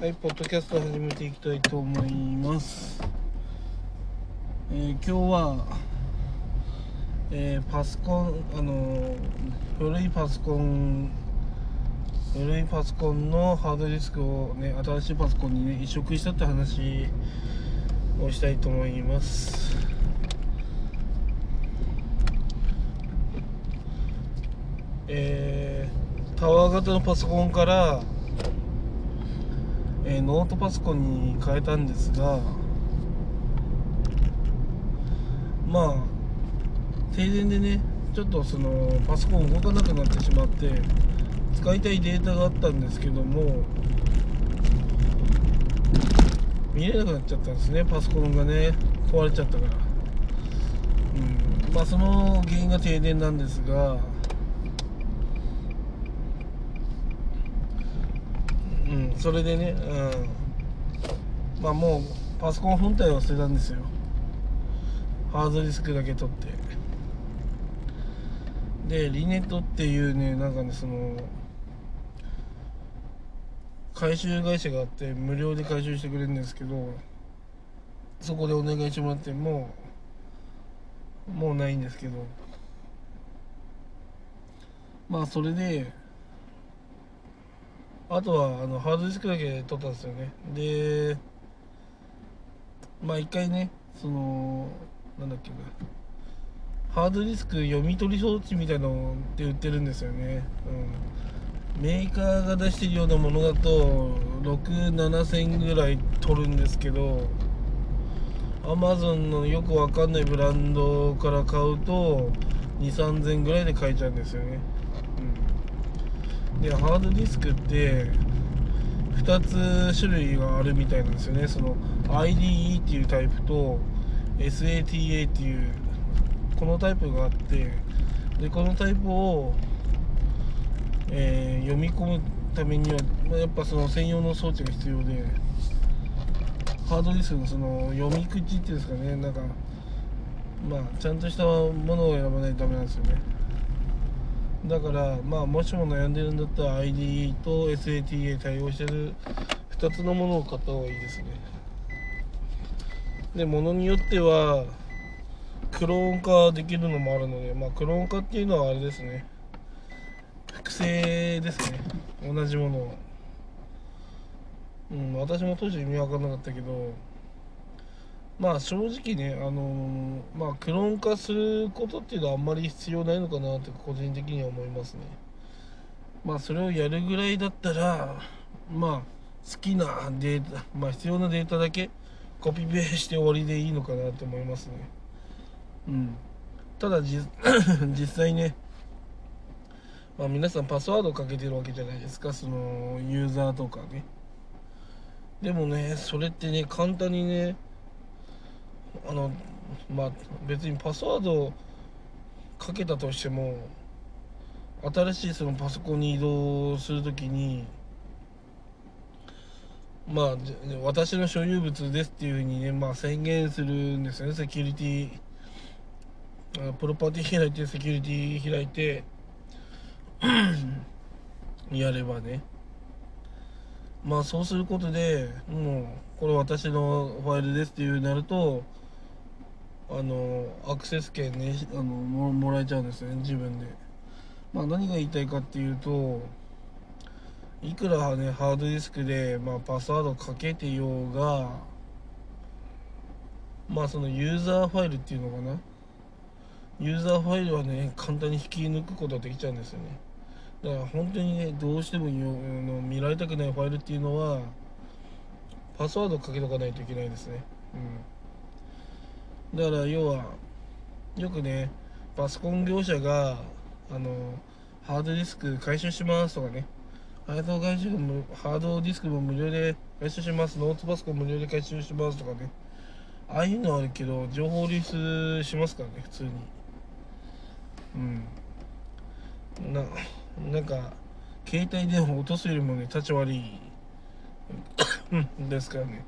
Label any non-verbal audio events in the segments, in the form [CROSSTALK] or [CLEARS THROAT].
はい、ポッドキャスト始めていきたいと思います。えー今日は、えーパソコン、あの古いパソコン、古いパソコンのハードディスクをね、新しいパソコンにね、移植したって話をしたいと思います。えータワー型のパソコンから、えーノートパソコンに変えたんですがまあ停電でねちょっとそのパソコン動かなくなってしまって使いたいデータがあったんですけども見れなくなっちゃったんですねパソコンがね。壊れちゃったから。うん。まあその原因が停電なんですがうん、それでね、うん、まあもうパソコン本体は捨てたんですよ。ハードディスクだけ取って。でリネットっていうねなんかねその回収会社があって無料で回収してくれるんですけどそこでお願いしてもらってもうもうないんですけど。まあそれであとはあのハードディスクだけ取ったんですよね。でまあ一回ねそのなんだっけな。ハードディスク読み取り装置みたいのって売ってるんですよね、うん、メーカーが出してるようなものだと67000ぐらい取るんですけどアマゾンのよくわかんないブランドから買うと23000ぐらいで買えちゃうんですよね、でハードディスクって2つ種類があるみたいなんですよね。その IDE っていうタイプと SATA っていうこのタイプがあってでこのタイプを、えー読み込むためには、まあ、やっぱその専用の装置が必要でハードディスクのその読み口っていうんですかね。なんかまあちゃんとしたものを選ばないとダメなんですよね。だからまあもしも悩んでるんだったら ID と SATA 対応してる2つのものを買った方がいいですね。で物によってはクローン化できるのもあるのでまあクローン化っていうのはあれですね。複製ですね。同じものをうん私も当時意味わかんなかったけどまあ正直ねあのーまあクローン化することっていうのはあんまり必要ないのかなって個人的には思いますね。まあそれをやるぐらいだったらまあ好きなデータまあ必要なデータだけコピペして終わりでいいのかなって思いますね。うん。ただ [COUGHS] 実際ねまあ皆さんパスワードかけてるわけじゃないですか。そのユーザーとかね。でもねそれってね簡単にねあのまあ別にパスワードをかけたとしても新しいそのパソコンに移動するときにまあ私の所有物ですっていうふうにね、まあ、宣言するんですよね。セキュリティあプロパティ開いてセキュリティ開いてやればね。まあそうすることでもうこれ私のファイルですっていうなるとあのアクセス権ねあのもらえちゃうんですね自分で。まあ何が言いたいかっていうといくらねハードディスクで、まあ、パスワードかけてようがまあそのユーザーファイルっていうのかな？ユーザーファイルはね簡単に引き抜くことができちゃうんですよね。だから本当にねどうしてもの見られたくないファイルっていうのはパスワードをかけとかないといけないですね。うん。だから要はよくねパソコン業者があのハードディスク回収しますとかね。ハード回収もハードディスクも無料で回収します。ノートパソコン無料で回収しますとかね。ああいうのはあるけど情報流出しますからね普通に。うん。ななんか携帯電話落とすよりもね立ち悪いですからね。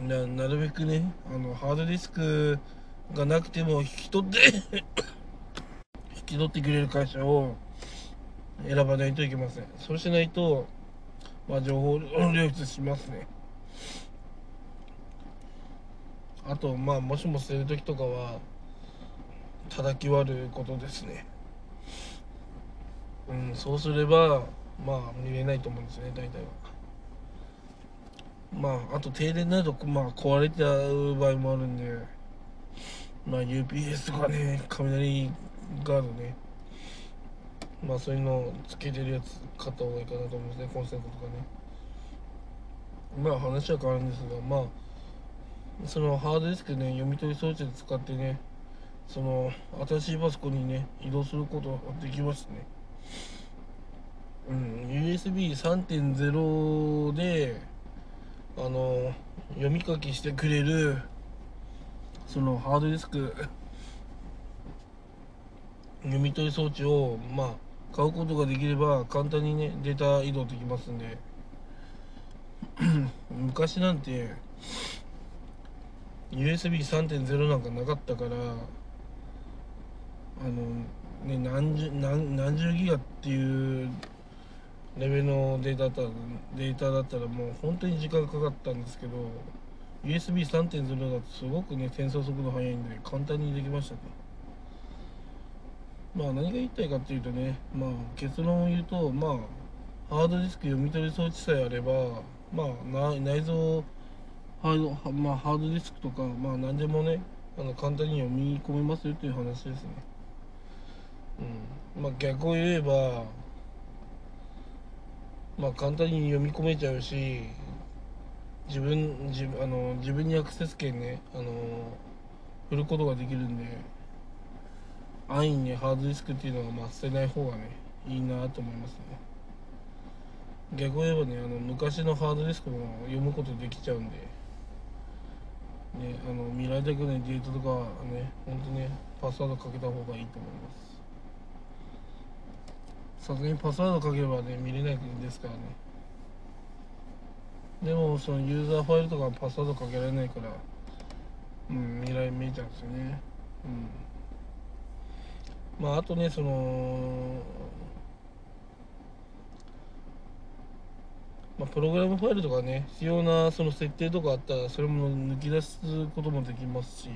ななるべくねあのハードディスクがなくても引き取って [COUGHS] 引き取ってくれる会社を選ばないといけません。そうしないとまあ、情報流出しますね。あとまあもしも捨てる時とかは叩き割ることですね。うんそうすればまあ見れないと思うんですね大体は。まああと停電なるとまあ壊れちゃう場合もあるんでまあ UPS とかね雷ガードね。まあそういうのをつけてるやつ買った方がいいかなと思いますねコンセントとかね。まあ話は変わるんですがまあそのハードディスクね読み取り装置で使ってねその新しいパソコンにね移動することができましたね。うん USB3.0 であの読み書きしてくれるそのハードディスク読み取り装置をまあ買うことができれば簡単にねデータ移動できますんで。[CLEARS THROAT] 昔なんて USB3.0 なんかなかったからあのね何十何何十ギガっていうレベルのデータだったらデータだったらもう本当に時間かかったんですけど USB3.0 だとすごくね転送速度速いんで簡単にできましたね。まあ何が言いたいかっていうとねまあ結論を言うとまあハードディスク読み取り装置さえあればまあ内蔵ハード,、まあ、ハードディスクとかまあ何でもねあの簡単に読み込めますよという話ですね。うん。まあ逆を言えばまあ簡単に読み込めちゃうし自分自あの自分にアクセス権ねあの振ることができるんで安易にハードディスクっていうのはま捨てない方がねいいなと思いますね。逆を言えばねあの昔のハードディスクも読むことできちゃうんでねあの未来的なデータとかはねほんとねパスワードかけた方がいいと思います。さすがにパスワードかければね見れないですからね。でもそのユーザーファイルとかパスワードかけられないからうん未来見えちゃうんですよね。うん。まああとねそのまあ、プログラムファイルとかね必要なその設定とかあったらそれも抜き出すこともできますし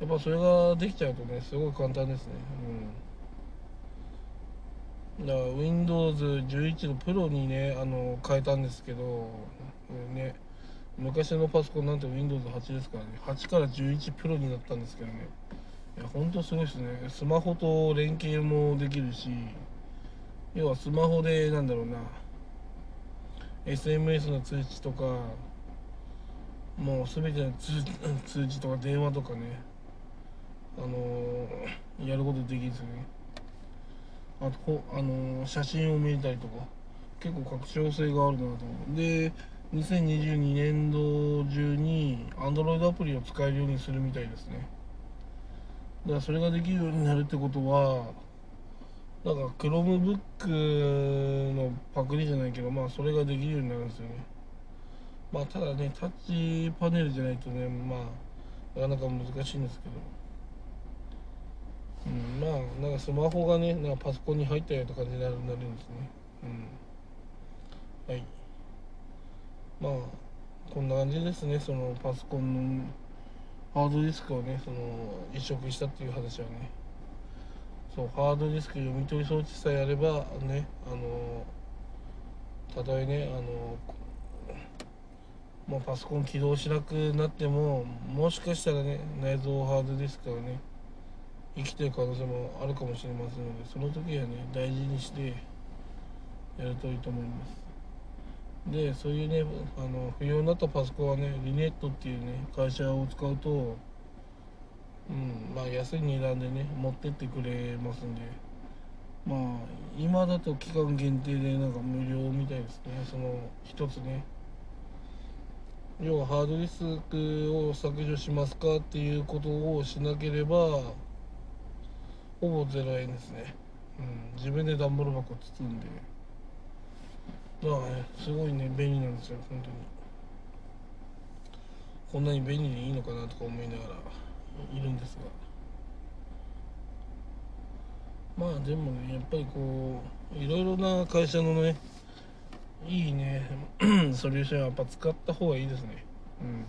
やっぱそれができちゃうとねすごい簡単ですね。うん。だから Windows11 のプロにねあの変えたんですけどね昔のパソコンなんて Windows8 ですからね8から11プロになったんですけどね。いやほんとすごいですね。スマホと連携もできるし要はスマホでなんだろうな SMS の通知とかもう全ての通知とか電話とかねあのー、やることできるんですよね。あとあのー、写真を見れたりとか結構拡張性があるなと思う。で2022年度中に Android アプリを使えるようにするみたいですね。だからそれができるようになるってことはなんか Chromebook のパクリじゃないけどまあそれができるようになるんですよね。まあただねタッチパネルじゃないとねまあなかなか難しいんですけど。まあなんかスマホがねなんかパソコンに入ったような感じになるんですね。うん。はい。まあこんな感じですねそのパソコンのハードディスクをねその移植したっていう話はね。そうハードディスク読み取り装置さえあればねあのたとえねあのまあ、パソコン起動しなくなってももしかしたらね内蔵ハードディスクがね生きてる可能性もあるかもしれませんのでその時はね大事にしてやるといいと思います。でそういうねあの不要になったパソコンはねリネットっていうね会社を使うとうんまあ安い値段でね持ってってくれますんでまあ今だと期間限定でなんか無料みたいですね。その一つね。要はハードディスクを削除しますかっていうことをしなければほぼ0円ですね、うん、自分で段ボール箱包んで。だからねすごいね便利なんですよ本当に。こんなに便利でいいのかなとか思いながらいるんですが。まあでもねやっぱりこういろいろな会社のねいいね [CLEARS THROAT] ソリューションはやっぱ使った方がいいですね。うん。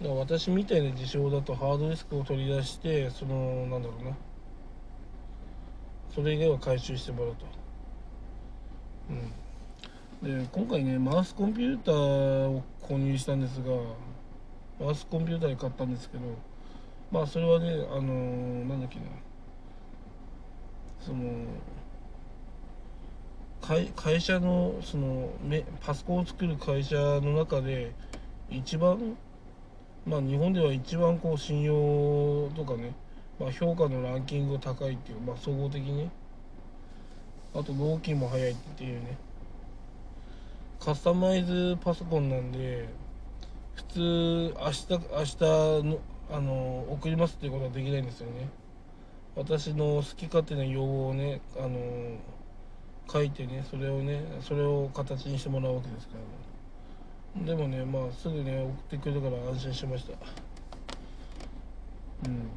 だから私みたいな事象だとハードディスクを取り出してそのなんだろうな。それ以外は回収してもらうと。うん。で今回ねマウスコンピューターを購入したんですがマウスコンピューターで買ったんですけどまあそれはねあのー、なんだっけな。その会会社のそのパソコンを作る会社の中で一番まあ日本では一番こう信用とかね、まあ、評価のランキングが高いっていう、まあ、総合的に。あと納期も早いっていうね。カスタマイズパソコンなんで普通明日明日のあの送りますっていうことはできないんですよね。私の好き勝手な要望をねあの書いてねそれをねそれを形にしてもらうわけですからでもねまあすぐね送ってくれたから安心しました。うん。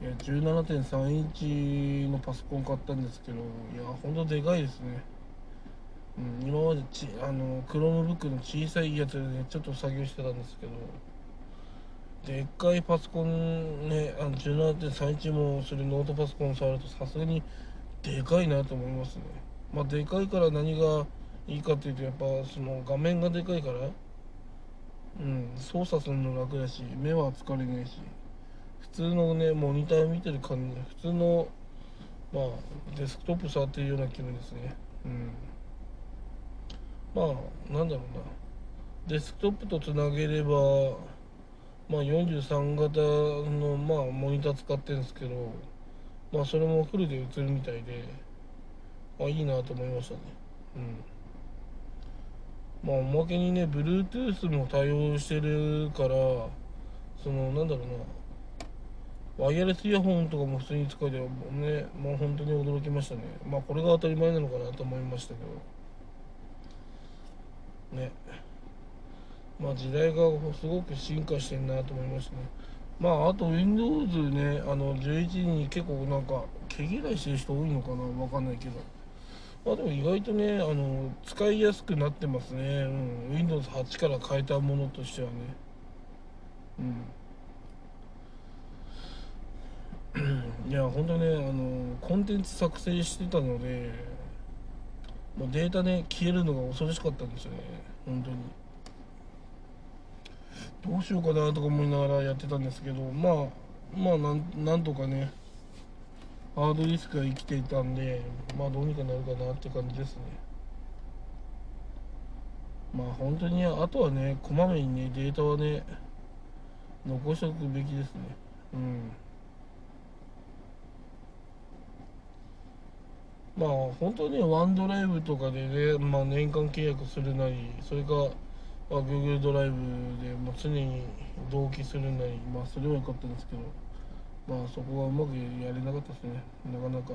いや17.3インチのパソコン買ったんですけどいやほんとでかいですね。うん、今までちあのクロームブックの小さいやつでねちょっと作業してたんですけどでっかいパソコンねあの17.3インチもするノートパソコンを触るとさすがにでかいなと思いますね。まあ、でかいから何がいいかっていうとやっぱその画面がでかいから、うん、操作するの楽だし目は疲れないし普通のねモニター見てる感じ普通のまあデスクトップ触ってるような気分ですね。うん。まあなんだろうな。デスクトップとつなげればまあ43型のまあモニター使ってるんですけどまあそれもフルで映るみたいであいいなと思いましたね。うん。まあおまけにね Bluetooth も対応してるからそのなんだろうな。ワイヤレスイヤホンとかも普通に使えてね。もう本当に驚きましたね。まあこれが当たり前なのかなと思いましたけど。ね。まあ時代がすごく進化してるなと思いましたね。まああと Windows ねあの11に結構なんか毛嫌いしてる人多いのかな。わかんないけど。まあでも意外とねあの使いやすくなってますね、うん、Windows8 から変えたものとしてはね。うん。いや本当ねあのコンテンツ作成してたのでもうデータね消えるのが恐ろしかったんですよね。本当に。どうしようかなとか思いながらやってたんですけどまあまあなんなんとかねハードディスクが生きていたんでまあどうにかなるかなって感じですね。まあ本当にあとはねこまめにねデータはね残しておくべきですね。うん。まあ本当にワンドライブとかでね、まあ、年間契約するなりそれか、まあ、Google ドライブでも常に同期するなりまあそれは良かったんですけど。まあそこはうまくやれなかったですね。なかなか。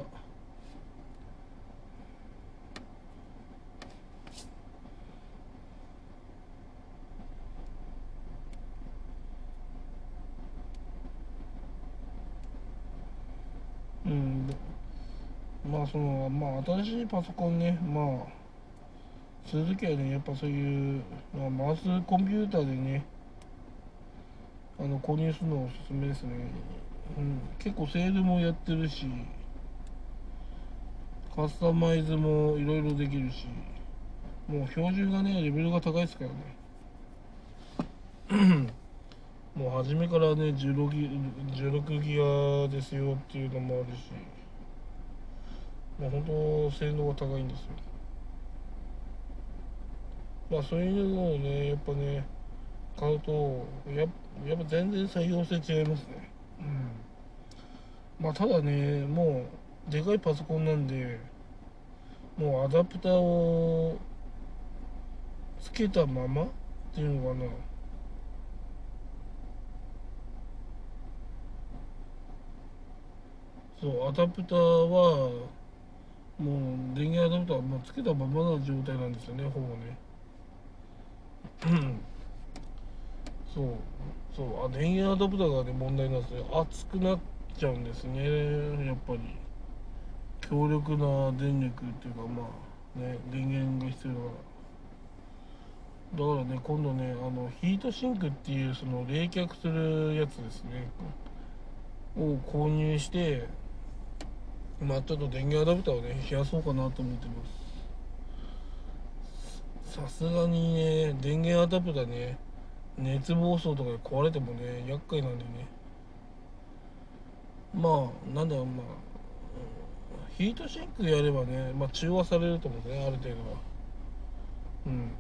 うん。まあそのまあ新しいパソコンね。まあする時はねやっぱそういう、まあ、マウスコンピューターでねあの購入するのをおすすめですね。うん、結構セールもやってるしカスタマイズもいろいろできるしもう標準がねレベルが高いですからね。[CLEARS THROAT] もう初めからね16ギ ,16 ギガですよっていうのもあるしもう本当性能が高いんですよ。まあそういうのをねやっぱね買うとややっぱ全然採用性違いますね。まあただねもうでかいパソコンなんでもうアダプターをつけたままっていうのかな。そうアダプターはもう電源アダプターはもつけたままの状態なんですよねほぼね。そう。そう。あ電源アダプターがね問題なんですよ。熱くなっちゃうんですね。やっぱり。強力な電力っていうかまあね電源が必要だから。だからね今度ねあのヒートシンクっていうその冷却するやつですね。を購入してまあちょっと電源アダプターをね冷やそうかなと思ってます。さすがにね電源アダプターね熱暴走とかで壊れてもね厄介なんでね。まあなんだろうまあヒートシンクやればね、まあ、中和されると思うねある程度は。うん。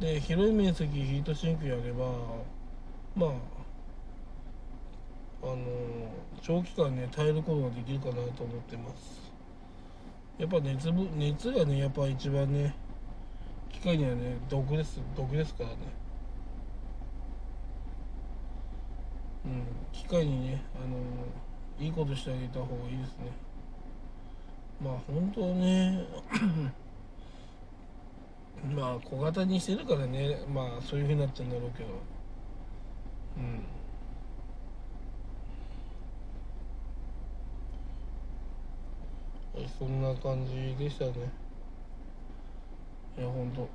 で広い面積ヒートシンクやればまああの長期間ね耐えることができるかなと思ってます。やっぱ熱熱がねやっぱ一番ね機械にはね毒です毒ですからね。うん。機械にねあのいいことしてあげた方がいいですね。まあ本当ね [COUGHS] まあ小型にしてるからね。まあそういうふうになっちゃうんだろうけど。うん。そんな感じでしたね。いや本当。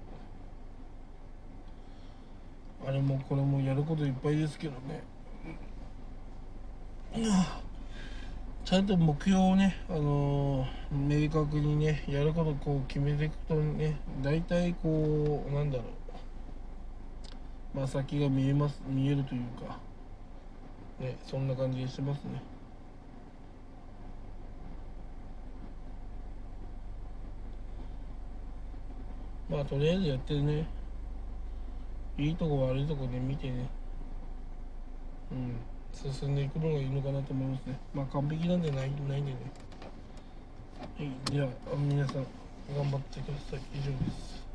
あれもこれもやることいっぱいですけどね。ちゃんと目標をね、あのー、明確にねやることこう決めていくとね大体こうなんだろう。まあ先が見えます見えるというか。ねそんな感じがしますね。まあとりあえずやってね。いいとこ悪いとこで見てね。うん。進んでいくのがいいのかなと思いますね。まあ完璧なんでないないんでね。はい。では皆さん頑張ってください。以上です。